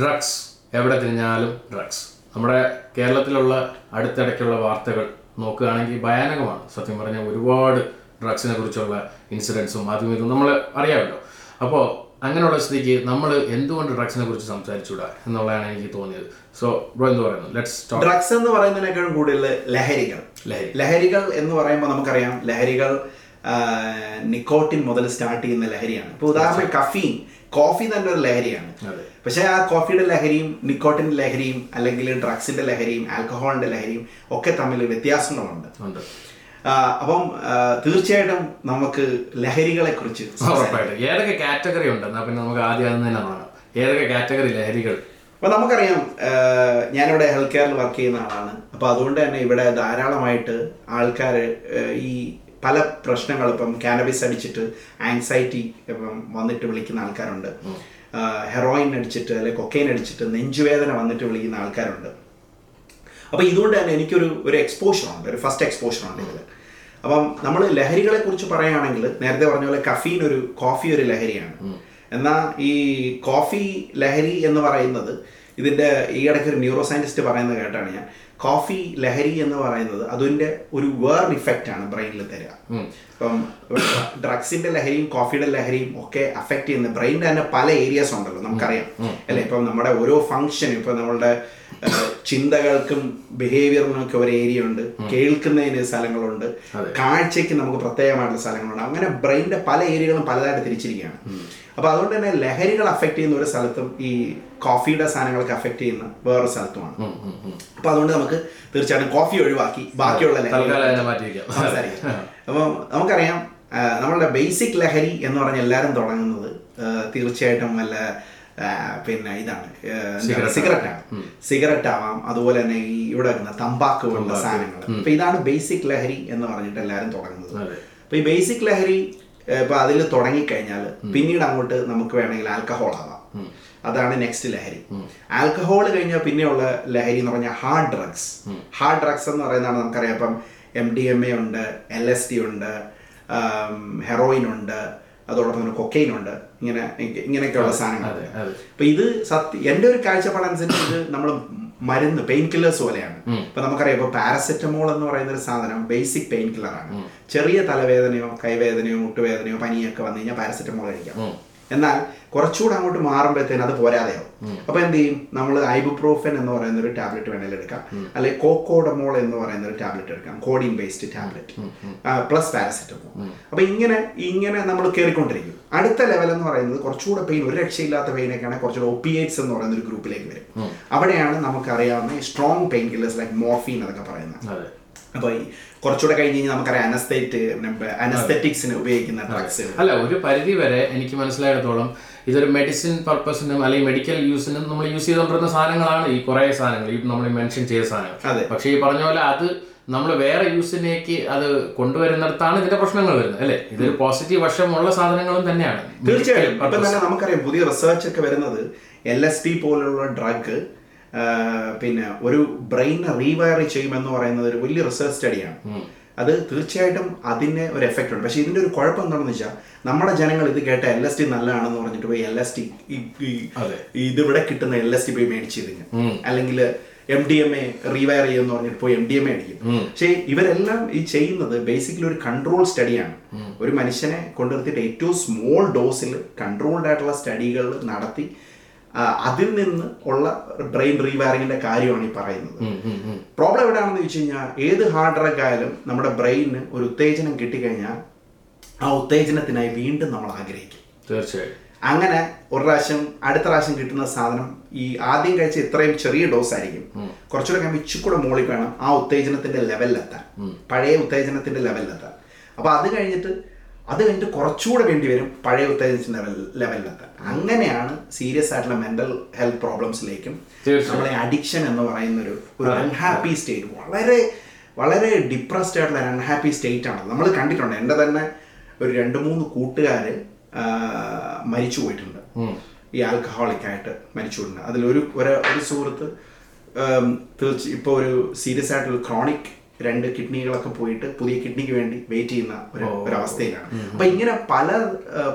Drugs എവിടെ തിരിഞ്ഞാലും drugs നമ്മുടെ കേരളത്തിലുള്ള അടുത്തിടയ്ക്കുള്ള വാർത്തകൾ നോക്കുകയാണെങ്കിൽ ഭയാനകമാണ്. സത്യം പറഞ്ഞാൽ ഒരുപാട് ഡ്രഗ്സിനെ കുറിച്ചുള്ള ഇൻസിഡൻസും അതും ഇതും നമ്മൾ അറിയാമല്ലോ. അപ്പോൾ അങ്ങനെയുള്ള സ്ഥിതിക്ക് നമ്മൾ എന്തുകൊണ്ട് ഡ്രഗ്സിനെ കുറിച്ച് സംസാരിച്ചുകൂടാ എന്നുള്ളതാണ് എനിക്ക് തോന്നിയത്. സോ ബ്രോ എന്ത് പറയുന്നു? ലെറ്റ്സ് ഡ്രഗ്സ് എന്ന് പറയുന്നതിനേക്കാളും കൂടുതൽ ലഹരികൾ. ലഹരി. ലഹരികൾ എന്ന് പറയുമ്പോൾ നമുക്കറിയാം ലഹരികൾ നിക്കോട്ടിൻ മുതൽ സ്റ്റാർട്ട് ചെയ്യുന്ന ലഹരിയാണ്. ഇപ്പോൾ ഉദാഹരണം കഫീൻ. കോഫി തന്നെ ഒരു ലഹരിയാണ്. അതെ. പക്ഷേ ആ കോഫിയുടെ ലഹരിയും നിക്കോട്ടിന്റെ ലഹരിയും അല്ലെങ്കിൽ ഡ്രഗ്സിന്റെ ലഹരിയും ആൽക്കഹോളിന്റെ ലഹരിയും ഒക്കെ തമ്മിൽ വ്യത്യാസങ്ങളുണ്ട്. അപ്പം തീർച്ചയായിട്ടും നമുക്ക് ലഹരികളെ കുറിച്ച് ഏതൊക്കെ കാറ്റഗറി ഉണ്ട്? പിന്നെ നമുക്ക് ആദ്യം അത് തന്നെ നോക്കാം. ഏതൊക്കെ കാറ്റഗറി ലഹരികൾ? അപ്പൊ നമുക്കറിയാം ഞാനിവിടെ ഹെൽത്ത് കെയറിൽ വർക്ക് ചെയ്യുന്ന ആളാണ്. അപ്പൊ അതുകൊണ്ട് തന്നെ ഇവിടെ ധാരാളമായിട്ട് ആൾക്കാർ ഈ പല പ്രശ്നങ്ങൾ ഇപ്പം കാനബിസ് അടിച്ചിട്ട് ആങ്സൈറ്റി ഇപ്പം വന്നിട്ട് വിളിക്കുന്ന ആൾക്കാരുണ്ട്. ഹെറോയിൻ അടിച്ചിട്ട് അല്ലെങ്കിൽ കൊക്കൈൻ അടിച്ചിട്ട് നെഞ്ചുവേദന വന്നിട്ട് വിളിക്കുന്ന ആൾക്കാരുണ്ട്. അപ്പോൾ ഇതുകൊണ്ട് തന്നെ എനിക്കൊരു ഒരു എക്സ്പോഷർ ഉണ്ട് ഒരു ഫസ്റ്റ് എക്സ്പോഷർ ഉണ്ട് ഇതിൽ അപ്പം നമ്മൾ ലഹരികളെ കുറിച്ച് പറയുകയാണെങ്കിൽ നേരത്തെ പറഞ്ഞ പോലെ കഫീൻ ഒരു കോഫി ഒരു ലഹരിയാണ്. എന്നാൽ ഈ കോഫി ലഹരി എന്ന് പറയുന്നത് ഇതിന്റെ ഈ ഇടയ്ക്ക് ഒരു ന്യൂറോ സയന്റിസ്റ്റ് പറയുന്നത് കേട്ടാണ് ഞാൻ. കോഫി ലഹരി എന്ന് പറയുന്നത് അതിന്റെ ഒരു വേർ ഇഫക്റ്റ് ആണ് ബ്രെയിനിൽ തരിക. ഇപ്പം ഡ്രഗ്സിന്റെ ലഹരിയും കോഫിയുടെ ലഹരിയും ഒക്കെ അഫക്റ്റ് ചെയ്യുന്ന ബ്രെയിനിന്റെ തന്നെ പല ഏരിയാസ് ഉണ്ടല്ലോ നമുക്കറിയാം. അല്ലെ? ഇപ്പം നമ്മുടെ ഓരോ ഫങ്ഷനും ഇപ്പൊ നമ്മളുടെ ചിന്തകൾക്കും ബിഹേവിയറിനും ഒക്കെ ഒരു ഏരിയ ഉണ്ട്. കേൾക്കുന്നതിന് സ്ഥലങ്ങളുണ്ട്. കാഴ്ചയ്ക്ക് നമുക്ക് പ്രത്യേകമായിട്ടുള്ള സ്ഥലങ്ങളുണ്ട്. അങ്ങനെ ബ്രെയിനിന്റെ പല ഏരിയകളും പലതായിട്ട് തിരിച്ചിരിക്കുകയാണ്. അപ്പൊ അതുകൊണ്ട് തന്നെ ലഹരികൾ അഫക്റ്റ് ചെയ്യുന്ന ഒരു സ്ഥലത്തും ഈ കോഫിയുടെ സാധനങ്ങളൊക്കെ അഫക്റ്റ് ചെയ്യുന്ന വേറൊരു സ്ഥലത്തുമാണ്. അപ്പൊ അതുകൊണ്ട് നമുക്ക് തീർച്ചയായിട്ടും കോഫി ഒഴിവാക്കി. ബാക്കിയുള്ള സംസാരിക്കാം. അപ്പം നമുക്കറിയാം നമ്മളുടെ ബേസിക് ലഹരി എന്ന് പറഞ്ഞ എല്ലാവരും തുടങ്ങുന്നത് തീർച്ചയായിട്ടും വല്ല പിന്നെ ഇതാണ്. സിഗരറ്റ് ആണ്. സിഗരറ്റ് ആവാം അതുപോലെ തന്നെ ഈ ഇവിടെ വരുന്ന തമ്പാക്ക് പോലുള്ള സാധനങ്ങൾ. അപ്പൊ ഇതാണ് ബേസിക് ലഹരി എന്ന് പറഞ്ഞിട്ട് എല്ലാരും തുടങ്ങുന്നത്. അപ്പൊ ഈ ബേസിക് ലഹരി ഇപ്പൊ അതിൽ തുടങ്ങിക്കഴിഞ്ഞാൽ പിന്നീട് അങ്ങോട്ട് നമുക്ക് വേണമെങ്കിൽ ആൽക്കഹോൾ ആവാം. അതാണ് നെക്സ്റ്റ് ലഹരി. ആൽക്കഹോൾ കഴിഞ്ഞാൽ പിന്നെയുള്ള ലഹരി എന്ന് പറഞ്ഞാൽ ഹാർഡ് ഡ്രഗ്സ് ഹാർഡ് ഡ്രഗ്സ് എന്ന് പറയുന്നതാണ് നമുക്കറിയാം. ഇപ്പം എം ഡി എം എ ഉണ്ട് എൽ എസ് ഡി ഉണ്ട് ഹെറോയിൻ ഉണ്ട് അതോടൊപ്പം തന്നെ കൊക്കൈൻ ഉണ്ട്. ഇങ്ങനെ ഇങ്ങ- ഇങ്ങനെയൊക്കെയുള്ള സാധനങ്ങൾ അപ്പൊ ഇത് സത്യം എന്റെ ഒരു കാഴ്ചപ്പാടനുസരിച്ച് ഇത് നമ്മൾ മരുന്ന് പെയിൻ കില്ലേഴ്സ് പോലെയാണ് ഇപ്പൊ നമുക്കറിയാം ഇപ്പൊ പാരസെറ്റമോൾ എന്ന് പറയുന്ന ഒരു സാധനം ബേസിക് പെയിൻ കില്ലറാണ് ചെറിയ തലവേദനയോ കൈവേദനയോ മുട്ടുവേദനയോ പനിയൊക്കെ വന്നു കഴിഞ്ഞാൽ പാരസെറ്റമോൾ കഴിക്കാം. എന്നാൽ കുറച്ചുകൂടെ അങ്ങോട്ട് മാറുമ്പോഴത്തേന് അത് പോരാതെയാവും. അപ്പൊ എന്ത് ചെയ്യും? നമ്മൾ ഐബുപ്രോഫൻ എന്ന് പറയുന്ന ഒരു ടാബ്ലറ്റ് വേണമെങ്കിൽ എടുക്കാം അല്ലെ കോക്കോഡമോൾ എന്ന് പറയുന്ന ഒരു ടാബ്ലറ്റ് എടുക്കാം codeine based tablet plus paracetamol അപ്പൊ ഇങ്ങനെ ഇങ്ങനെ നമ്മൾ കയറിക്കൊണ്ടിരിക്കും അടുത്ത ലെവൽ എന്ന് പറയുന്നത് കുറച്ചുകൂടെ പെയിൻ ഒരു രക്ഷയില്ലാത്ത പെയിനൊക്കെയാണ് കുറച്ചുകൂടെ ഒപ്പിയേറ്റ്സ് എന്ന് പറയുന്ന ഒരു ഗ്രൂപ്പിലേക്ക് വരും. അവിടെയാണ് നമുക്കറിയാവുന്ന strong pain killers like morphine എന്നൊക്കെ പറയുന്നത്. അതെ അപ്പൊ ഈ കുറച്ചുകൂടെ കഴിഞ്ഞ് കഴിഞ്ഞാൽ നമുക്കറിയാം അനസ്തേറ്റ് അനസ്തെറ്റിക്സിന് ഉപയോഗിക്കുന്ന ഡ്രഗ്സ് അല്ല ഒരു പരിധി വരെ എനിക്ക് മനസ്സിലായിടത്തോളം ഇതൊരു മെഡിസിൻ പർപ്പസിനും അല്ലെങ്കിൽ മെഡിക്കൽ യൂസിനും നമ്മൾ യൂസ് ചെയ്തുകൊണ്ടിരുന്ന സാധനങ്ങളാണ് ഈ കുറേ സാധനങ്ങൾ. ഈ നമ്മൾ മെൻഷൻ ചെയ്ത അതെ. സാധനങ്ങൾ പക്ഷേ ഈ പറഞ്ഞ പോലെ അത് നമ്മൾ വേറെ യൂസിനേക്ക് അത് കൊണ്ടുവരുന്നിടത്താണ് ഇതിന്റെ പ്രശ്നങ്ങൾ വരുന്നത് അല്ലേ? ഇതൊരു പോസിറ്റീവ് വശമുള്ള സാധനങ്ങളും തന്നെയാണ്. തീർച്ചയായും അപ്പം തന്നെ നമുക്കറിയാം പുതിയ റിസർച്ച് ഒക്കെ വരുന്നത് എൽ എസ് ടി പോലുള്ള ഡ്രഗ് പിന്നെ ഒരു ബ്രെയിൻ റീവയർ ചെയ്യുമെന്ന് പറയുന്നത് ഒരു വലിയ റിസർച്ച് സ്റ്റഡിയാണ്. അത് തീർച്ചയായിട്ടും അതിന് ഒരു എഫക്റ്റ് ഉണ്ട്. പക്ഷെ ഇതിന്റെ ഒരു കുഴപ്പം എന്താണെന്ന് വെച്ചാൽ നമ്മുടെ ജനങ്ങൾ ഇത് കേട്ട എൽ എസ് ടി നല്ലതാണെന്ന് പറഞ്ഞിട്ട് പോയി എൽ എസ് ടി അതെ. ഇതിവിടെ കിട്ടുന്ന എൽ എസ് ടി പോയി മേടിച്ചിരുന്നു അല്ലെങ്കിൽ M D M A rewire ചെയ്യുമെന്ന് പറഞ്ഞിട്ട് പോയി എം ഡി എം എ അടിക്കും പക്ഷേ ഇവരെല്ലാം ഈ ചെയ്യുന്നത് ബേസിക്കലി ഒരു കൺട്രോൾ സ്റ്റഡിയാണ് ഒരു മനുഷ്യനെ കൊണ്ടുവരുത്തിയിട്ട് ഏറ്റവും സ്മോൾ ഡോസിൽ കൺട്രോൾഡ് ആയിട്ടുള്ള സ്റ്റഡികൾ നടത്തി അതിൽ നിന്ന് ഉള്ള ബ്രെയിൻ റീവയറിങ്ങിന്റെ കാര്യമാണ് ഈ പറയുന്നത്. പ്രോബ്ലം എവിടെയാണെന്ന് വെച്ച് കഴിഞ്ഞാൽ ഏത് ഹാർഡ് ഡ്രഗ് ആയാലും നമ്മുടെ ബ്രെയിനിന് ഒരു ഉത്തേജനം കിട്ടിക്കഴിഞ്ഞാൽ ആ ഉത്തേജനത്തിനായി വീണ്ടും നമ്മൾ ആഗ്രഹിക്കും. തീർച്ചയായും. അങ്ങനെ ഒരു പ്രാവശ്യം അടുത്ത പ്രാവശ്യം കിട്ടുന്ന സാധനം ഈ ആദ്യം കഴിച്ച ഇത്രയും ചെറിയ ഡോസ് ആയിരിക്കും. കുറച്ചുകൂടെ കഴിയുമ്പോൾ ഇച്ചിക്കൂടെ മുകളിൽ വേണം ആ ഉത്തേജനത്തിന്റെ ലെവലിലെത്താൻ പഴയ ഉത്തേജനത്തിന്റെ ലെവലിലെത്താൻ അപ്പൊ അത് കഴിഞ്ഞിട്ട് അത് കഴിഞ്ഞിട്ട് കുറച്ചുകൂടെ വേണ്ടി വരും പഴയ ഉത്തേജന ലെവൽ ലെവലിലെത്താൻ അങ്ങനെയാണ് സീരിയസ് ആയിട്ടുള്ള മെന്റൽ ഹെൽത്ത് പ്രോബ്ലംസിലേക്കും നമ്മളെ അഡിക്ഷൻ എന്ന് പറയുന്ന ഒരു ഒരു അൺഹാപ്പി സ്റ്റേറ്റ് വളരെ വളരെ ഡിപ്രസ്ഡ് ആയിട്ടുള്ള അൺഹാപ്പി സ്റ്റേറ്റ് ആണ്. നമ്മൾ കണ്ടിട്ടുണ്ട് എന്റെ തന്നെ ഒരു രണ്ട് മൂന്ന് കൂട്ടുകാര് മരിച്ചു പോയിട്ടുണ്ട്. ഈ ആൽക്കഹോളിക് ആയിട്ട് മരിച്ചു പോയിട്ടുണ്ട്. അതിലൊരു ഒരു ഒരു സുഹൃത്ത് തീർച്ച ഇപ്പോൾ ഒരു സീരിയസ് ആയിട്ടുള്ള ക്രോണിക് രണ്ട് കിഡ്നികളൊക്കെ പോയിട്ട് പുതിയ കിഡ്നിക്ക് വേണ്ടി വെയിറ്റ് ചെയ്യുന്ന ഒരു ഒരവസ്ഥയിലാണ്. അപ്പൊ ഇങ്ങനെ പല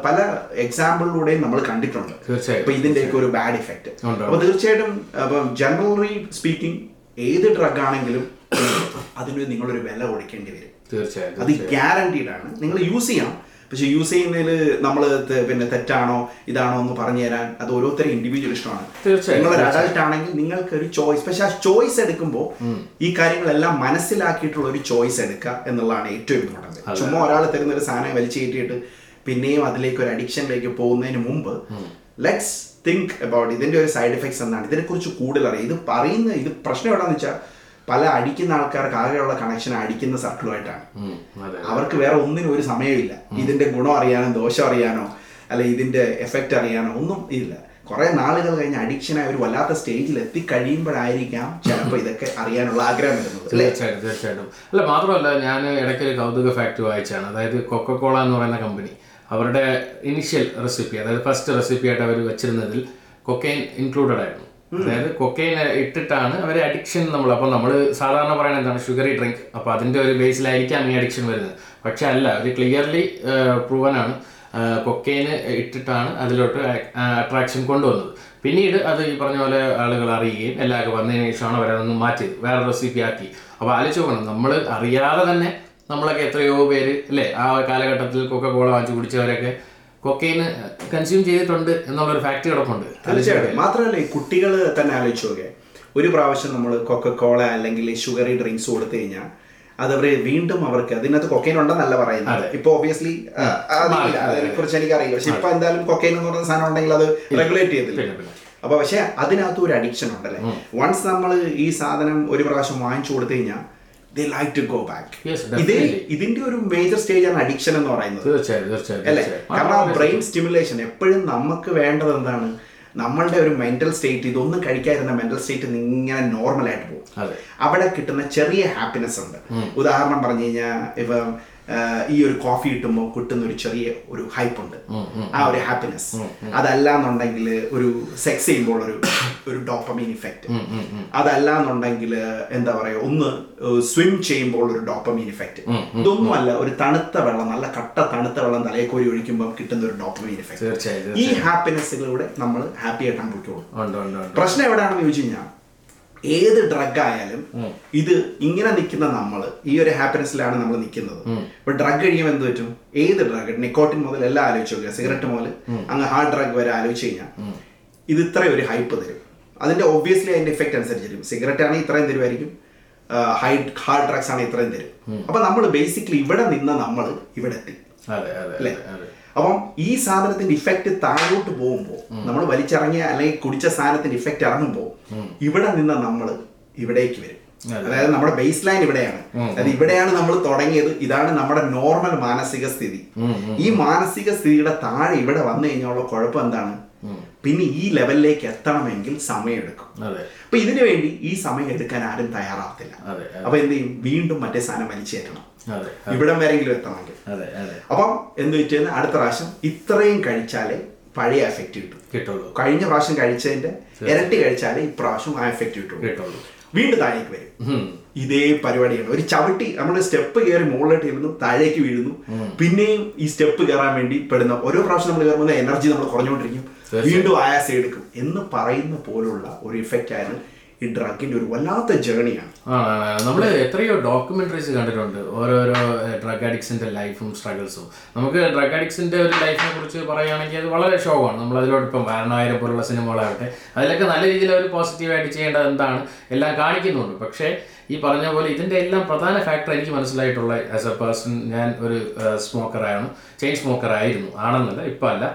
പല എക്സാമ്പിളിലൂടെയും നമ്മൾ കണ്ടിട്ടുണ്ട്. അപ്പൊ ഇതിന്റെയൊക്കെ ഒരു ബാഡ് ഇഫക്റ്റ്. അപ്പൊ തീർച്ചയായിട്ടും അപ്പം ജനറലി സ്പീക്കിംഗ് ഏത് ഡ്രഗ് ആണെങ്കിലും അതിന് നിങ്ങളൊരു വില കൊടുക്കേണ്ടി വരും. തീർച്ചയായും അത് ഗ്യാരണ്ടീഡ് ആണ്. നിങ്ങൾ യൂസ് ചെയ്യാം പക്ഷെ യൂസ് ചെയ്യുന്നതിൽ നമ്മൾ പിന്നെ തെറ്റാണോ ഇതാണോ എന്ന് പറഞ്ഞു തരാൻ അത് ഓരോരുത്തരും ഇൻഡിവിജ്വൽ ഇഷ്ടമാണ്. നിങ്ങൾ ഒരു അഡൾട്ട് ആണെങ്കിൽ നിങ്ങൾക്ക് ഒരു ചോയ്സ് പക്ഷെ ആ ചോയ്സ് എടുക്കുമ്പോൾ ഈ കാര്യങ്ങളെല്ലാം മനസ്സിലാക്കിയിട്ടുള്ള ഒരു ചോയ്സ് എടുക്കുക എന്നുള്ളതാണ് ഏറ്റവും ഇമ്പോർട്ടന്റ് ചുമ്മാ ഒരാൾ തരുന്ന ഒരു സാധനം വലിച്ചു കയറ്റിയിട്ട് പിന്നെയും അതിലേക്ക് ഒരു അഡിക്ഷനിലേക്ക് പോകുന്നതിന് മുമ്പ് ലെറ്റ്സ് തിങ്ക് അബൌട്ട് ഇതിന്റെ ഒരു സൈഡ് എഫക്ട്സ് എന്താണ് ഇതിനെക്കുറിച്ച് കൂടുതൽ അറിയാം. ഇത് പറയുന്ന ഇത് പ്രശ്നം എവിടെയാണെന്ന് വെച്ചാൽ പല അടിക്കുന്ന ആൾക്കാർക്ക് ആകെയുള്ള കണക്ഷൻ അടിക്കുന്ന സർക്കിളുമായിട്ടാണ് അതെ അവർക്ക് വേറെ ഒന്നിനും ഒരു സമയമില്ല. ഇതിന്റെ ഗുണം അറിയാനോ ദോഷം അറിയാനോ അല്ലെ ഇതിന്റെ എഫക്റ്റ് അറിയാനോ ഒന്നും ഇല്ല. കുറെ നാളുകൾ കഴിഞ്ഞ് അഡിക്ഷനായ ഒരു വല്ലാത്ത സ്റ്റേജിൽ എത്തി എത്തിക്കഴിയുമ്പോഴായിരിക്കാം ചിലപ്പോൾ ഇതൊക്കെ അറിയാനുള്ള ആഗ്രഹം വരുന്നത് തീർച്ചയായിട്ടും തീർച്ചയായിട്ടും. അല്ല മാത്രമല്ല ഞാൻ ഇടയ്ക്കൊരു കൗതുക ഫാക്ട് വായിച്ചാണ്. അതായത് കൊക്കക്കോള എന്ന് പറയുന്ന കമ്പനി അവരുടെ ഇനിഷ്യൽ റെസിപ്പി അതായത് ഫസ്റ്റ് റെസിപ്പി ആയിട്ട് അവർ വെച്ചിരുന്നതിൽ കൊക്കൈൻ ഇൻക്ലൂഡഡ് ആയിരുന്നു. അതായത് കൊക്കൈൻ ഇട്ടിട്ടാണ് അവർ അഡിക്ഷൻ നമ്മൾ അപ്പോൾ നമ്മൾ സാധാരണ പറയുന്നത് എന്താണ്? ഷുഗറി ഡ്രിങ്ക് അപ്പോൾ അതിന്റെ ഒരു ബേസിലായിരിക്കാം ഈ അഡിക്ഷൻ വരുന്നത്. പക്ഷെ അല്ല ഒരു ക്ലിയർലി പ്രൂവൻ ആണ്. കൊക്കൈന് ഇട്ടിട്ടാണ് അതിലോട്ട് അട്രാക്ഷൻ കൊണ്ടുവന്നത്. പിന്നീട് അത് ഈ പറഞ്ഞ പോലെ ആളുകൾ അറിയുകയും എല്ലാവർക്കും വന്നതിന് ശേഷമാണ് അവരതൊന്ന് മാറ്റിയത്. വേറെ റെസിപ്പി ആക്കി. അപ്പോൾ ആലോചിച്ച് നോക്കണം. നമ്മൾ അറിയാതെ തന്നെ നമ്മളൊക്കെ എത്രയോ പേര് അല്ലേ? ആ കാലഘട്ടത്തിൽ കൊക്കെ കോള വാങ്ങിച്ച് കുടിച്ചവരൊക്കെ കൊക്കൈന് കൺസ്യൂം ചെയ്തിട്ടുണ്ട് എന്നുള്ളൊരു ഫാക്ട് കിടപ്പുണ്ട്. തീർച്ചയായിട്ടും. മാത്രമല്ല ഈ കുട്ടികൾ തന്നെ ആലോചിച്ചു നോക്കേ ഒരു പ്രാവശ്യം നമ്മൾ കൊക്ക കോള അല്ലെങ്കിൽ ഷുഗറി ഡ്രിങ്ക്സ് കൊടുത്തു കഴിഞ്ഞാൽ അത് അവർ വീണ്ടും അവർക്ക് അതിനകത്ത് കൊക്കൈൻ ഉണ്ടെന്നല്ല പറയുന്നത്. ഇപ്പൊ ഒബിയസ്ലി അതില്ല. അതിനെ കുറിച്ച് എനിക്കറിയില്ല. പക്ഷെ ഇപ്പൊ എന്തായാലും കൊക്കൈൻ എന്ന് പറയുന്ന സാധനം ഉണ്ടെങ്കിൽ അത് റെഗുലേറ്റ് ചെയ്തില്ല അപ്പൊ പക്ഷെ അതിനകത്ത് ഒരു അഡിക്ഷൻ ഉണ്ടല്ലേ? വൺസ് നമ്മൾ ഈ സാധനം ഒരു പ്രാവശ്യം വാങ്ങിച്ചു കൊടുത്തു കഴിഞ്ഞാൽ ദേ ലൈക്ക് ടു ഗോ ബാക്ക് ഇതേ. ഇതിന്റെ ഒരു മേജർ സ്റ്റേജ് ആണ് അഡിക്ഷൻ എന്ന് പറയുന്നത്. അല്ലേ. കാരണം ആ ബ്രെയിൻ സ്റ്റിമുലേഷൻ എപ്പോഴും നമുക്ക് വേണ്ടത് എന്താണ്? നമ്മളുടെ ഒരു മെന്റൽ സ്റ്റേറ്റ് ഇതൊന്നും കഴിക്കാതിരുന്ന മെന്റൽ സ്റ്റേറ്റ് ഇങ്ങനെ നോർമൽ ആയിട്ട് പോകും. അവിടെ കിട്ടുന്ന ചെറിയ ഹാപ്പിനെസ് ഉണ്ട്. ഉദാഹരണം പറഞ്ഞു കഴിഞ്ഞാൽ ഇപ്പം ഈ ഒരു കോഫി കിട്ടുമ്പോൾ കിട്ടുന്ന ഒരു ചെറിയ ഒരു ഹൈപ്പ് ഉണ്ട്. ആ ഒരു ഹാപ്പിനെസ് അതല്ല എന്നുണ്ടെങ്കിൽ ഒരു സെക്സ് ചെയ്യുമ്പോൾ ഒരു ഒരു ഡോപ്പമീൻ ഇഫക്റ്റ് അതല്ല എന്നുണ്ടെങ്കിൽ എന്താ പറയുക ഒന്ന് സ്വിം ചെയ്യുമ്പോൾ ഒരു ഡോപ്പമീൻ ഇഫക്റ്റ് ഇതൊന്നുമല്ല ഒരു തണുത്ത വെള്ളം നല്ല കട്ട തണുത്ത വെള്ളം തലയെക്കോരി ഒഴിക്കുമ്പോൾ കിട്ടുന്ന ഒരു ഡോപ്പമീൻ ഇഫക്റ്റ് ഈ ഹാപ്പിനെസ്സിലൂടെ നമ്മൾ ഹാപ്പി ആയിട്ടാണ് പോയിക്കോളും പ്രശ്നം എവിടെയാണെന്ന് ചോദിച്ചു കഴിഞ്ഞാൽ ഏത് ഡ്രഗ് ആയാലും ഇത് ഇങ്ങനെ നിൽക്കുന്ന നമ്മൾ ഈ ഒരു ഹാപ്പിനെസ്സിലാണ് നമ്മൾ നിൽക്കുന്നത്. ഇപ്പൊ ഡ്രഗ് കഴിയുമ്പോൾ എന്ത് പറ്റും? ഏത് ഡ്രഗ് നിക്കോട്ടിൻ മുതൽ എല്ലാം ആലോചിച്ച് നോക്കുക. സിഗരറ്റ് മുതൽ അങ്ങ് ഹാർഡ് ഡ്രഗ് വരെ ആലോചിച്ച് കഴിഞ്ഞാൽ ഇത് ഇത്രയും ഒരു ഹൈപ്പ് തരും. അതിന്റെ ഒബ്വിയസ്ലി അതിന്റെ ഇഫക്റ്റ് അനുസരിച്ചിരിക്കും. സിഗരറ്റ് ആണെങ്കിൽ ഇത്രയും തരുമായിരിക്കും. ഹൈ ഹാർഡ് ഡ്രഗ്സ് ആണെങ്കിൽ ഇത്രയും തരും. അപ്പൊ നമ്മൾ ബേസിക്കലി ഇവിടെ നിന്ന് നമ്മൾ ഇവിടെ എത്തി. അപ്പം ഈ സാധനത്തിന്റെ ഇഫക്റ്റ് താഴോട്ട് പോകുമ്പോൾ നമ്മൾ വലിച്ചിറങ്ങിയ അല്ലെങ്കിൽ കുടിച്ച സാധനത്തിന്റെ ഇഫക്റ്റ് ഇറങ്ങുമ്പോൾ ഇവിടെ നിന്ന് നമ്മൾ ഇവിടേക്ക് വരും. അതായത് നമ്മുടെ ബേസ് ലൈൻ ഇവിടെയാണ് അതായത് ഇവിടെയാണ് നമ്മൾ തുടങ്ങിയത്. ഇതാണ് നമ്മുടെ നോർമൽ മാനസിക സ്ഥിതി. ഈ മാനസിക സ്ഥിതിയുടെ താഴെ ഇവിടെ വന്നു കഴിഞ്ഞുള്ള കുഴപ്പം എന്താണ്? പിന്നെ ഈ ലെവലിലേക്ക് എത്തണമെങ്കിൽ സമയമെടുക്കും എടുക്കും. അപ്പൊ ഇതിനു വേണ്ടി ഈ സമയം എടുക്കാൻ ആരും തയ്യാറാകത്തില്ല അപ്പൊ എന്ത് ചെയ്യും? വീണ്ടും മറ്റേ സാധനം വലിച്ചേറ്റണം. ഇവിടം വരെങ്കിലും എത്തണമെങ്കിൽ. അപ്പം എന്ത് പറ്റിയെന്ന് അടുത്ത പ്രാവശ്യം ഇത്രയും കഴിച്ചാലേ പഴയ എഫക്റ്റ് കിട്ടും. കിട്ടുള്ളൂ. കഴിഞ്ഞ പ്രാവശ്യം കഴിച്ചതിന്റെ ഇരട്ടി കഴിച്ചാലേ ഇപ്രാവശ്യം ആ എഫക്റ്റ് കിട്ടുള്ളൂ. കിട്ടുള്ളൂ. വീണ്ടും താഴേക്ക് വരും. ഇതേ പരിപാടിയാണ്. ഒരു ചവിട്ടി നമ്മൾ സ്റ്റെപ്പ് കയറി മുകളിലോട്ട് ഇരുന്നു താഴേക്ക് വീഴുന്നു. പിന്നെയും ഈ സ്റ്റെപ്പ് കയറാൻ വേണ്ടി പെടുന്ന ഓരോ പ്രാവശ്യം നമ്മൾ കയറുമ്പോൾ എനർജി നമ്മൾ കുറഞ്ഞുകൊണ്ടിരിക്കും. വീണ്ടും ആയാസം എടുക്കും എന്ന് പറയുന്ന പോലുള്ള ഒരു ഇഫക്റ്റ് ആയിരുന്നു ഈ ഡ്രഗിന്റെ ഒരു വല്ലാത്ത ജേണിയാണ്. നമ്മൾ എത്രയോ ഡോക്യുമെന്ററീസ് കണ്ടിട്ടുണ്ട്. ഓരോരോ ഡ്രഗ് അഡിക്സിന്റെ ലൈഫും സ്ട്രഗിൾസും നമുക്ക് ഡ്രഗ് അഡിക്സിന്റെ ഒരു ലൈഫിനെ കുറിച്ച് പറയുകയാണെങ്കിൽ അത് വളരെ ഷോവാണ് നമ്മൾ അതിലോട്ട് ഇപ്പം വാരണായിരം പോലുള്ള സിനിമകളാകട്ടെ അതിലൊക്കെ നല്ല രീതിയിൽ അവർ പോസിറ്റീവായിട്ട് ചെയ്യേണ്ടത് എന്താണ്? എല്ലാം കാണിക്കുന്നുണ്ട്. പക്ഷേ ഈ പറഞ്ഞ പോലെ ഇതിന്റെ എല്ലാം പ്രധാന ഫാക്ടർ എനിക്ക് മനസ്സിലായിട്ടുള്ള ആസ് എ പേഴ്സൺ ഞാൻ ഒരു സ്മോക്കറാണ് ചെയിൻ സ്മോക്കർ ആയിരുന്നു ആണെന്നല്ല ഇപ്പം അല്ല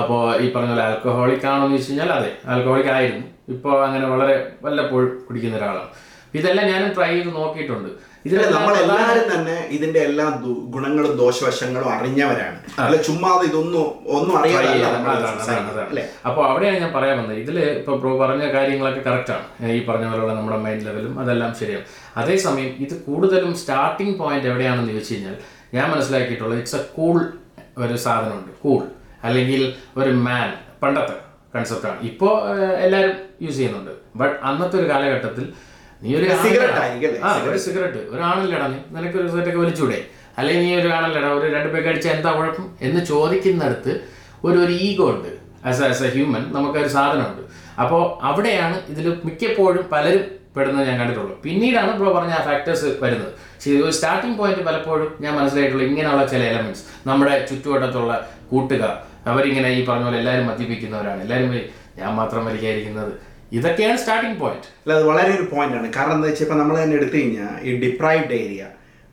അപ്പോൾ ഈ പറഞ്ഞ പോലെ ആൽക്കഹോളിക് ആണോ എന്ന് ചോദിച്ചു കഴിഞ്ഞാൽ അതെ ആൽക്കഹോളിക് ആയിരുന്നു. ഇപ്പോൾ അങ്ങനെ വളരെ വല്ലപ്പോഴും കുടിക്കുന്ന ഒരാളാണ്. ഇതെല്ലാം ഞാനും ട്രൈ ചെയ്ത് നോക്കിയിട്ടുണ്ട്. ഇതിലെല്ലാം നമ്മളെല്ലാരും തന്നെ ഇതിന്റെ എല്ലാ ഗുണങ്ങളും ദോഷവശങ്ങളും അറിഞ്ഞവരാണ്. അല്ല ചുമ്മാ ഇതൊന്നും ഒന്നും അറിയാതെ അപ്പോൾ അവിടെയാണ് ഞാൻ പറയാൻ വന്നത്. ഇതിൽ ഇപ്പോൾ പ്രോ പറഞ്ഞ കാര്യങ്ങളൊക്കെ കറക്റ്റാണ് ഈ പറഞ്ഞ പോലെയുള്ള നമ്മുടെ മൈൻഡ് ലെവലും അതെല്ലാം ശരിയാണ്. അതേസമയം ഇത് കൂടുതലും സ്റ്റാർട്ടിംഗ് പോയിന്റ് എവിടെയാണെന്ന് ചോദിച്ചു കഴിഞ്ഞാൽ ഞാൻ മനസ്സിലാക്കിയിട്ടുള്ളത് ഇറ്റ്സ് എ കൂൾ ഒരു സാധനമുണ്ട്. കൂൾ അല്ലെങ്കിൽ ഒരു മാൻ പണ്ടത്തെ കൺസെപ്റ്റാണ് ഇപ്പോൾ എല്ലാവരും യൂസ് ചെയ്യുന്നുണ്ട്. ബട്ട് അന്നത്തെ ഒരു കാലഘട്ടത്തിൽ നീ ഒരു ആ ഒരു സിഗരറ്റ്. ഒരാണല്ലേടാ നീ നിനക്ക് ഒരു സിഗരറ്റ് ഒക്കെ വലിച്ചൂടെ. അല്ലെങ്കിൽ നീ ഒരു ആണല്ലടാ? ഒരു രണ്ട് പേക്ക് അടിച്ചാൽ എന്താ കുഴപ്പം? എന്ന് ചോദിക്കുന്നിടത്ത് ഒരു ഒരു ഈഗോ ഉണ്ട്. ആസ് ആസ് എ ഹ്യൂമൻ നമുക്കൊരു സാധനമുണ്ട്. അപ്പോൾ അവിടെയാണ് ഇതിൽ മിക്കപ്പോഴും പലരും പെടുന്നത് ഞാൻ കണ്ടിട്ടുള്ളൂ. പിന്നീടാണ് ബ്രോ പറഞ്ഞ ആ ഫാക്ടേഴ്സ് വരുന്നത്. പക്ഷേ ഒരു സ്റ്റാർട്ടിംഗ് പോയിന്റ് പലപ്പോഴും ഞാൻ മനസ്സിലായിട്ടുള്ള ഇങ്ങനെയുള്ള ചില എലമെന്റ്സ് നമ്മുടെ ചുറ്റുവട്ടത്തുള്ള കൂട്ടുകാർ. അവരിങ്ങനെ ഈ പറഞ്ഞ പോലെ എല്ലാവരും മദ്യപിക്കുന്നവരാണ്. എല്ലാവരും ഞാൻ മാത്രം വലിക്കാതിരിക്കുന്നത്. ഇതൊക്കെയാണ് സ്റ്റാർട്ടിംഗ് പോയിന്റ് അല്ല അത് വളരെ ഒരു പോയിന്റ് ആണ്. കാരണം എന്താ വെച്ചാൽ ഇപ്പം നമ്മൾ തന്നെ എടുത്തു കഴിഞ്ഞാൽ ഈ ഡിപ്രൈവ്ഡ് ഏരിയ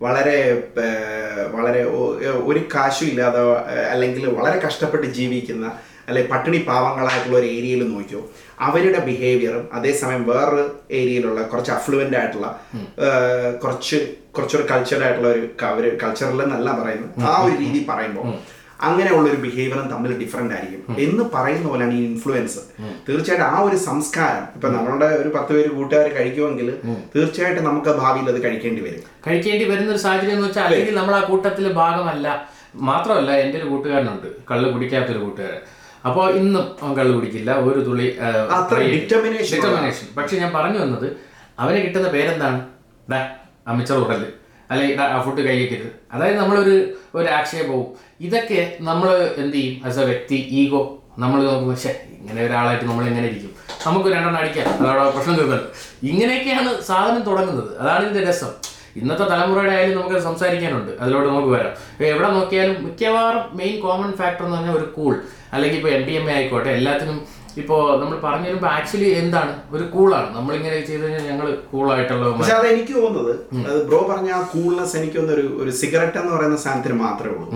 വളരെ വളരെ ഒരു കാശും ഇല്ലാതെ അല്ലെങ്കിൽ വളരെ കഷ്ടപ്പെട്ട് ജീവിക്കുന്ന അല്ലെങ്കിൽ പട്ടിണി പാവങ്ങളായിട്ടുള്ള ഒരു ഏരിയയിൽ നോക്കിയോ അവരുടെ ബിഹേവിയറും അതേസമയം വേറൊരു ഏരിയയിലുള്ള കുറച്ച് അഫ്ലുവന്റ് ആയിട്ടുള്ള കുറച്ച് കുറച്ചൊരു കൾച്ചർഡ് ആയിട്ടുള്ള ഒരു കൾച്ചറിൽ എന്നല്ല പറയുന്നത് ആ ഒരു രീതി പറയുമ്പോൾ അങ്ങനെയുള്ള ഒരു ബിഹേവിയറും തമ്മിൽ ഡിഫറെന്റ് ആയിരിക്കും. എന്ന് പറയുന്ന പോലെയാണ് ഈ ഇൻഫ്ലുവൻസ് തീർച്ചയായിട്ടും ആ ഒരു സംസ്കാരം ഇപ്പൊ നമ്മളുടെ ഒരു പത്ത് പേര് കൂട്ടുകാർ കഴിക്കുമെങ്കിൽ തീർച്ചയായിട്ടും നമുക്ക് ഭാവിയിൽ അത് കഴിക്കേണ്ടി വരും. കഴിക്കേണ്ടി വരുന്ന ഒരു സാഹചര്യം എന്ന് വെച്ചാൽ അല്ലെങ്കിൽ നമ്മൾ ആ കൂട്ടത്തിൽ ഭാഗമല്ല. മാത്രമല്ല എന്റെ ഒരു കൂട്ടുകാരനുണ്ട്. കള്ള് കുടിക്കാത്തൊരു കൂട്ടുകാരൻ. അപ്പോൾ ഇന്നും അവൻ കള്ള് കുടിക്കില്ല. ഒരു തുള്ളി ഡിറ്റർമിനേഷൻ. പക്ഷെ ഞാൻ പറഞ്ഞു വന്നത് അവന് കിട്ടുന്ന പേരെന്താണ്? ഡാ അമിച്ചർ ഉടൽ ആ ഫുഡ് കഴിക്കരുത് അതായത് നമ്മളൊരു ഒരു ആക്ഷേപവും ഇതൊക്കെ നമ്മൾ എന്ത് ചെയ്യും? ആസ് എ വ്യക്തി ഈഗോ നമ്മൾ ഇങ്ങനെ ഒരാളായിട്ട് നമ്മൾ എങ്ങനെ ഇരിക്കും. നമുക്ക് രണ്ടെണ്ണം അടിക്കാം. അതവിടെ പ്രശ്നം തീർന്നത്. ഇങ്ങനെയൊക്കെയാണ് സാധനം തുടങ്ങുന്നത്. അതാണ് ഇതിന്റെ രസം. ഇന്നത്തെ തലമുറയുടെ ആയാലും നമുക്ക് സംസാരിക്കാനുണ്ട്. അതിലോട്ട് നമുക്ക് വരാം. എവിടെ നോക്കിയാലും മിക്കവാറും മെയിൻ കോമൺ ഫാക്ടർ എന്ന് പറഞ്ഞാൽ ഒരു കൂൾ അല്ലെങ്കിൽ ഇപ്പോൾ എം ഡി എം എ ആയിക്കോട്ടെ എല്ലാത്തിനും ഇപ്പോൾ നമ്മൾ പറഞ്ഞു വരുമ്പോ ആക്ച്വലി എന്താണ്? ഒരു കൂളാണ് നമ്മൾ ഇങ്ങനെ ചെയ്ത് കഴിഞ്ഞാൽ ഞങ്ങൾ കൂളായിട്ടുള്ള പക്ഷെ അത് എനിക്ക് തോന്നുന്നത് അത് ബ്രോ പറഞ്ഞ ആ കൂൾനെസ് എനിക്ക് ഒരു ഒരു സിഗരറ്റ് എന്ന് പറയുന്ന സാധനത്തിന് മാത്രമേ ഉള്ളൂ.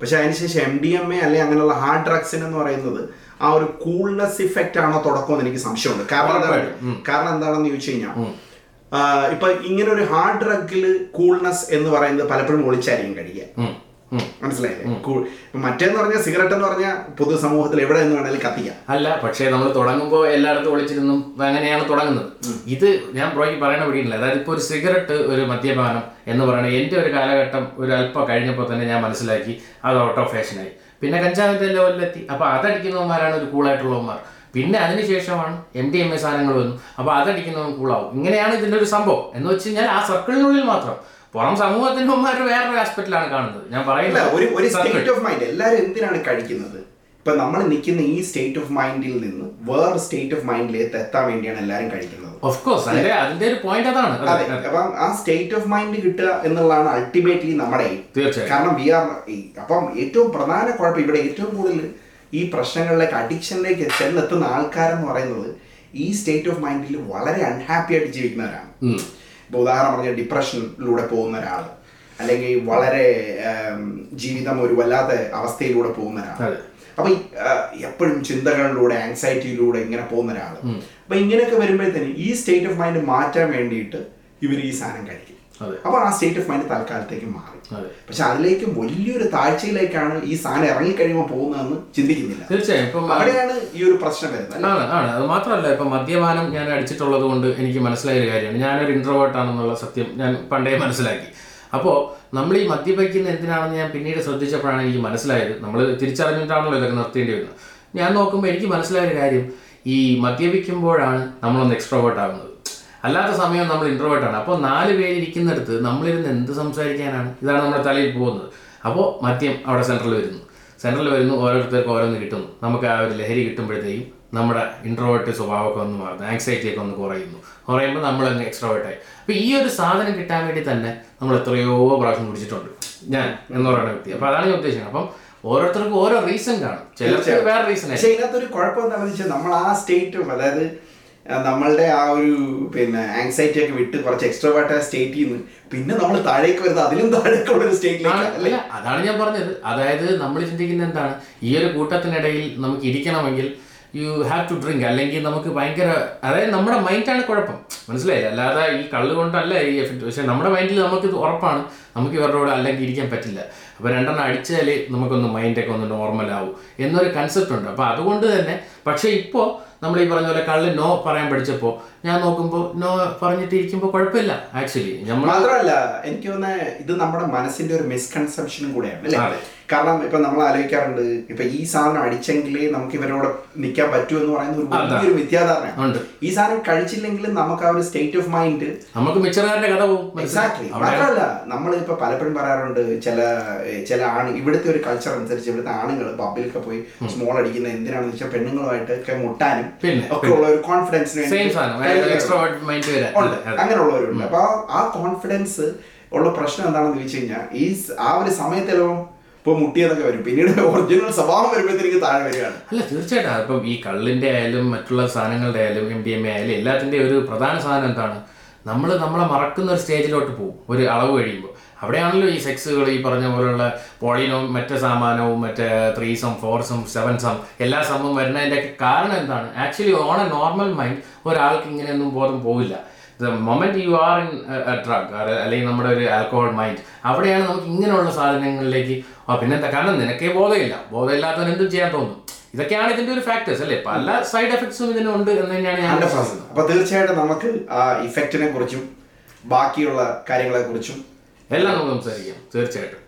പക്ഷെ അതിനുശേഷം എം ഡി എം എ അല്ലെ അങ്ങനെയുള്ള ഹാർഡ് ഡ്രഗ്സിന് എന്ന് പറയുന്നത് ആ ഒരു കൂൾനെസ് ഇഫക്റ്റ് ആണോ തുടക്കം എന്ന് എനിക്ക് സംശയമുണ്ട്. കാരണം കാരണം എന്താണെന്ന് ചോദിച്ചു കഴിഞ്ഞാൽ ഇപ്പൊ ഇങ്ങനെ ഒരു ഹാർഡ് ഡ്രഗിൽ കൂൾനെസ് എന്ന് പറയുന്നത് പലപ്പോഴും ഒളിച്ചായിരിക്കും കഴിക്കുക മനസ്സിലായില്ലേ? മറ്റേന്ന് പറഞ്ഞാൽ സിഗരറ്റ് എന്ന് പറഞ്ഞാൽ പൊതുസമൂഹത്തിൽ എവിടെ നിന്ന് വേണമെങ്കിലും കത്തിക്കാം. അല്ല പക്ഷേ നമ്മൾ തുടങ്ങുമ്പോൾ എല്ലായിടത്തും ഒളിച്ചിരുന്നും അങ്ങനെയാണ് തുടങ്ങുന്നത്. ഇത് ഞാൻ പ്രോയ്ക്ക് പറയണ പിടിയില്ല. അതായത് ഇപ്പോൾ ഒരു സിഗരറ്റ് ഒരു മദ്യപാനം എന്ന് പറയുന്നത് എന്റെ ഒരു കാലഘട്ടം ഒരു അല്പം കഴിഞ്ഞപ്പോൾ തന്നെ ഞാൻ മനസ്സിലാക്കി അത് ഔട്ട് ഓഫ് ഫാഷനായി പിന്നെ കഞ്ചാവിന്റെ ലെവലിലെത്തി. അപ്പോൾ അതടിക്കുന്നവന്മാരാണ് ഒരു കൂളായിട്ടുള്ളവന്മാർ പിന്നെ അതിനുശേഷമാണ് എം ഡി എം എ സാധനങ്ങൾ വന്നു. അപ്പോൾ അതടിക്കുന്നവൻ കൂളാവും ഇങ്ങനെയാണ് ഇതിന്റെ ഒരു സംഭവം. എന്ന് വെച്ച് കഴിഞ്ഞാൽ ആ സർക്കിളിനുള്ളിൽ മാത്രം പുറം സമൂഹത്തിന്റെ ഒരു വേറൊരു ആസ്പെക്റ്റിലാണ് കാണുന്നത്. ഞാൻ പറയുന്നത് ഒരു ഒരു സ്റ്റേറ്റ് ഓഫ് മൈൻഡ് എല്ലാവരും എന്തിനാണ് കഴിക്കുന്നത്? ഇപ്പൊ നമ്മൾ നിൽക്കുന്ന ഈ സ്റ്റേറ്റ് ഓഫ് മൈൻഡിൽ നിന്ന് വേറെ സ്റ്റേറ്റ് ഓഫ് മൈൻഡിലേക്ക് എത്താൻ വേണ്ടിയാണ് എല്ലാവരും കഴിക്കുന്നത്. ഓഫ് കോഴ്സ് അതിന്റെ അതിന്റെ ഒരു പോയിന്റ് അതാണ്. അതെ അപ്പം ആ സ്റ്റേറ്റ് ഓഫ് മൈൻഡ് കിട്ടുക എന്നുള്ളതാണ് അൾട്ടിമേറ്റ്ലി നമ്മുടെ തീർച്ചയായും. കാരണം വി ആർ അപ്പം ഏറ്റവും പ്രധാന കുഴപ്പം ഇവിടെ ഏറ്റവും കൂടുതൽ ഈ പ്രശ്നങ്ങളിലേക്ക് അഡിക്ഷനിലേക്ക് ചെന്നെത്തുന്ന ആൾക്കാരെന്ന് പറയുന്നത് ഈ സ്റ്റേറ്റ് ഓഫ് മൈൻഡിൽ വളരെ അൺഹാപ്പി ആയിട്ട് ജീവിക്കുന്നവരാണ്. ഉം. ഇപ്പൊ ഉദാഹരണം പറഞ്ഞ ഡിപ്രഷനിലൂടെ പോകുന്ന ഒരാൾ അല്ലെങ്കിൽ വളരെ ജീവിതം ഒരു വല്ലാത്ത അവസ്ഥയിലൂടെ പോകുന്ന ഒരാൾ. അപ്പൊ എപ്പോഴും ചിന്തകളിലൂടെ ആങ്സൈറ്റിയിലൂടെ ഇങ്ങനെ പോകുന്ന ഒരാൾ അപ്പൊ ഇങ്ങനെയൊക്കെ വരുമ്പോഴത്തേന് ഈ സ്റ്റേറ്റ് ഓഫ് മൈൻഡ് മാറ്റാൻ വേണ്ടിയിട്ട് ഇവർ ഈ സാധനം കഴിക്കും അതെ. അപ്പൊ ആ സ്റ്റേറ്റ് ഓഫ് മൈൻഡ് തൽക്കാലത്തേക്ക് മാറി. പക്ഷെ അതിലേക്ക് വലിയൊരു താഴ്ചയിലേക്കാണ് ഈ സാധനം ഇറങ്ങി കഴിയുമ്പോൾ പോകുന്നതെന്ന് ചിന്തിക്കുന്നില്ല. തീർച്ചയായും. ഇപ്പം അവിടെയാണ് ഈ ഒരു പ്രശ്നം വരുന്നത് ആണ് അത് മാത്രമല്ല ഇപ്പം മദ്യപാനം ഞാൻ അടിച്ചിട്ടുള്ളത് കൊണ്ട് എനിക്ക് മനസ്സിലായ ഒരു കാര്യമാണ്. ഞാനൊരു ഇൻട്രോവേർട്ട് ആണെന്നുള്ള സത്യം ഞാൻ പണ്ടേ മനസ്സിലാക്കി. അപ്പോൾ നമ്മൾ ഈ മദ്യപിക്കുന്ന എന്തിനാണെന്ന് ഞാൻ പിന്നീട് ശ്രദ്ധിച്ചപ്പോഴാണ് എനിക്ക് മനസ്സിലായത്. നമ്മൾ തിരിച്ചറിഞ്ഞിട്ടാണല്ലോ ഇതൊക്കെ നിർത്തേണ്ടി വരുന്നത്. ഞാൻ നോക്കുമ്പോൾ എനിക്ക് മനസ്സിലായ ഒരു കാര്യം. ഈ മദ്യപിക്കുമ്പോഴാണ് നമ്മളൊന്ന് എക്സ്ട്രോവേർട്ട് ആകുന്നത്. അല്ലാത്ത സമയം നമ്മൾ ഇൻട്രോവേർട്ടാണ് അപ്പോൾ നാല് പേര് ഇരിക്കുന്നിടത്ത് നമ്മളിരുന്ന് എന്ത് സംസാരിക്കാനാണ്? ഇതാണ് നമ്മുടെ തലയിൽ പോകുന്നത്. അപ്പോൾ മദ്യം അവിടെ സെൻട്രൽ വരുന്നു. സെൻട്രൽ വരുന്നു ഓരോരുത്തർക്ക് ഓരോന്ന് കിട്ടുന്നു. നമുക്ക് ആ ഒരു ലഹരി കിട്ടുമ്പോഴത്തേക്കും നമ്മുടെ ഇൻട്രോവേർട്ട് സ്വഭാവമൊക്കെ ഒന്ന് മാറുന്നു. ആൻസൈറ്റി ഒക്കെ ഒന്ന് കുറയുന്നു. കുറയുമ്പോൾ നമ്മൾ അങ്ങ് എക്സ്ട്രോവേർട്ടായി അപ്പോൾ ഈ ഒരു സാധനം കിട്ടാൻ വേണ്ടി തന്നെ നമ്മൾ എത്രയോ പ്രാവശ്യം കുടിച്ചിട്ടുണ്ട്. ഞാൻ എന്ന് പറയുന്ന വ്യക്തി. അപ്പോൾ അതാണ് ഞാൻ ഉദ്ദേശിക്കുന്നത് അപ്പം ഓരോരുത്തർക്കും ഓരോ റീസൺ കാണും. ചിലർക്ക് വേറെ റീസൺ പക്ഷേ ഇതിനകത്തൊരു കുഴപ്പം എന്താണെന്ന് വെച്ചാൽ നമ്മൾ ആ സ്റ്റേറ്റും അതായത് നമ്മളുടെ ആ ഒരു പിന്നെ ആങ്സൈറ്റി ഒക്കെ വിട്ട് കുറച്ച് എക്സ്ട്രാ എക്സ്ട്രോവേർട്ട് സ്റ്റേറ്റിൽ നിന്ന് പിന്നെ നമ്മൾ താഴേക്ക് വരുന്നത് അതിലും താഴേക്കുള്ള ഒരു സ്റ്റേറ്റിലേക്ക് അല്ല? അതാണ് ഞാൻ പറഞ്ഞത്. അതായത് നമ്മൾ ചിന്തിക്കുന്ന എന്താണ്? ഈ ഒരു കൂട്ടത്തിനിടയിൽ നമുക്ക് ഇരിക്കണമെങ്കിൽ യു ഹാവ് ടു ഡ്രിങ്ക് അല്ലെങ്കിൽ നമുക്ക് ഭയങ്കര അതായത് നമ്മുടെ മൈൻഡാണ് കുഴപ്പം. മനസ്സിലായി അല്ലാതെ ഈ കള്ള് കൊണ്ടല്ല ഈ എഫക്റ്റ് പക്ഷേ നമ്മുടെ മൈൻഡിൽ നമുക്ക് ഇത് ഉറപ്പാണ്. നമുക്ക് ഇവരുടെ കൂടെ അല്ലെങ്കിൽ ഇരിക്കാൻ പറ്റില്ല. അപ്പോൾ രണ്ടെണ്ണം അടിച്ചാൽ നമുക്കൊന്ന് മൈൻഡൊക്കെ ഒന്ന് നോർമലാവും എന്നൊരു കൺസെപ്റ്റ് ഉണ്ട്. അപ്പോൾ അതുകൊണ്ട് തന്നെ പക്ഷേ ഇപ്പോൾ നമ്മൾ ഈ പറഞ്ഞ പോലെ കള്ള് നോ പറയാൻ പഠിച്ചപ്പോൾ ഞാൻ നോക്കുമ്പോൾ നോ പറഞ്ഞിട്ട് ഇരിക്കുമ്പോൾ കുഴപ്പമില്ല ആക്ച്വലി നമ്മൾ മാത്രമല്ല എനിക്ക് തോന്നുന്നത് ഇത് നമ്മുടെ മനസ്സിന്റെ ഒരു മിസ്കൺസെപ്ഷനും കൂടെയാണ് അല്ലേ? കാരണം ഇപ്പൊ നമ്മൾ ആലോചിക്കാറുണ്ട് ഇപ്പൊ ഈ സാധനം അടിച്ചെങ്കിലേ നമുക്ക് ഇവരോട് നിൽക്കാൻ പറ്റൂ എന്ന് പറയുന്ന ഒരു വലിയൊരു മിഥ്യാധാരണയാണ് ഈ സാധനം കഴിച്ചില്ലെങ്കിലും നമുക്ക് ആ ഒരു സ്റ്റേറ്റ് ഓഫ് മൈൻഡ് നമുക്ക് എക്സാക്ട്ലി മാത്രമല്ല നമ്മൾ ഇപ്പൊ പലപ്പോഴും പറയാറുണ്ട് ചില ചില ആണ് ഇവിടുത്തെ ഒരു കൾച്ചർ അനുസരിച്ച് ഇവിടുത്തെ ആണുങ്ങൾ പബ്ബിലൊക്കെ പോയി സ്മോൾ അടിക്കുന്ന എന്തിനാണെന്ന് വെച്ചാൽ പെണ്ണുങ്ങളുമായിട്ട് ഒക്കെ മുട്ടാനും ഒക്കെ ഉള്ള ഒരു കോൺഫിഡൻസിന് അങ്ങനെയുള്ളവരുണ്ട് അപ്പൊ ആ- കോൺഫിഡൻസ് ഉള്ള പ്രശ്നം എന്താണെന്ന് ചോദിച്ചു കഴിഞ്ഞാൽ ഈ ആ ഒരു സമയത്തെല്ലാം ഇപ്പൊ മുട്ടിയതൊക്കെ വരും. പിന്നീട് ഒറിജിനൽ സ്വഭാവം വരുമ്പോഴത്തേക്ക് താഴെ വരികയാണ്. അല്ല തീർച്ചയായിട്ടും. ഇപ്പം ഈ കള്ളിന്റെ ആയാലും മറ്റുള്ള സാധനങ്ങളുടെ ആയാലും എം ഡി എം എ ആയാലും എല്ലാത്തിന്റെ ഒരു പ്രധാന സാധനം എന്താണ്? നമ്മൾ നമ്മളെ മറക്കുന്ന ഒരു സ്റ്റേജിലോട്ട് പോകും. ഒരു അളവ് കഴിയുമ്പോൾ അവിടെയാണല്ലോ ഈ സെക്സുകൾ ഈ പറഞ്ഞ പോലെയുള്ള പോളിനവും മറ്റേ സാമാനവും മറ്റേ ത്രീസും ഫോർസും സെവൻസും എല്ലാ സമ്മും വരുന്നതിന്റെയൊക്കെ കാരണം എന്താണ്? Actually on a normal mind ഒരാൾക്ക് ഇങ്ങനെയൊന്നും ബോധം പോവില്ല. The moment you are in drug അല്ലെങ്കിൽ നമ്മുടെ ഒരു ആൽക്കഹോൾ മൈൻഡ് അവിടെയാണ് നമുക്ക് ഇങ്ങനെയുള്ള സാധനങ്ങളിലേക്ക് ആ പിന്നെന്താ? കാരണം നിനക്കേ ബോധമില്ല. ബോധമില്ലാത്തവൻ എന്തും ചെയ്യാൻ തോന്നും. ഇതൊക്കെയാണ് ഇതിന്റെ ഒരു ഫാക്ടേഴ്സ് അല്ലേ? പല സൈഡ് എഫക്ട്സും ഇതിനുണ്ട് എന്ന് തന്നെയാണ് ഞാൻ അപ്പൊ തീർച്ചയായിട്ടും നമുക്ക് ആ ഇഫക്റ്റിനെ കുറിച്ചും ബാക്കിയുള്ള കാര്യങ്ങളെ കുറിച്ചും എല്ലാം നമുക്ക് സംസാരിക്കാം. തീർച്ചയായിട്ടും.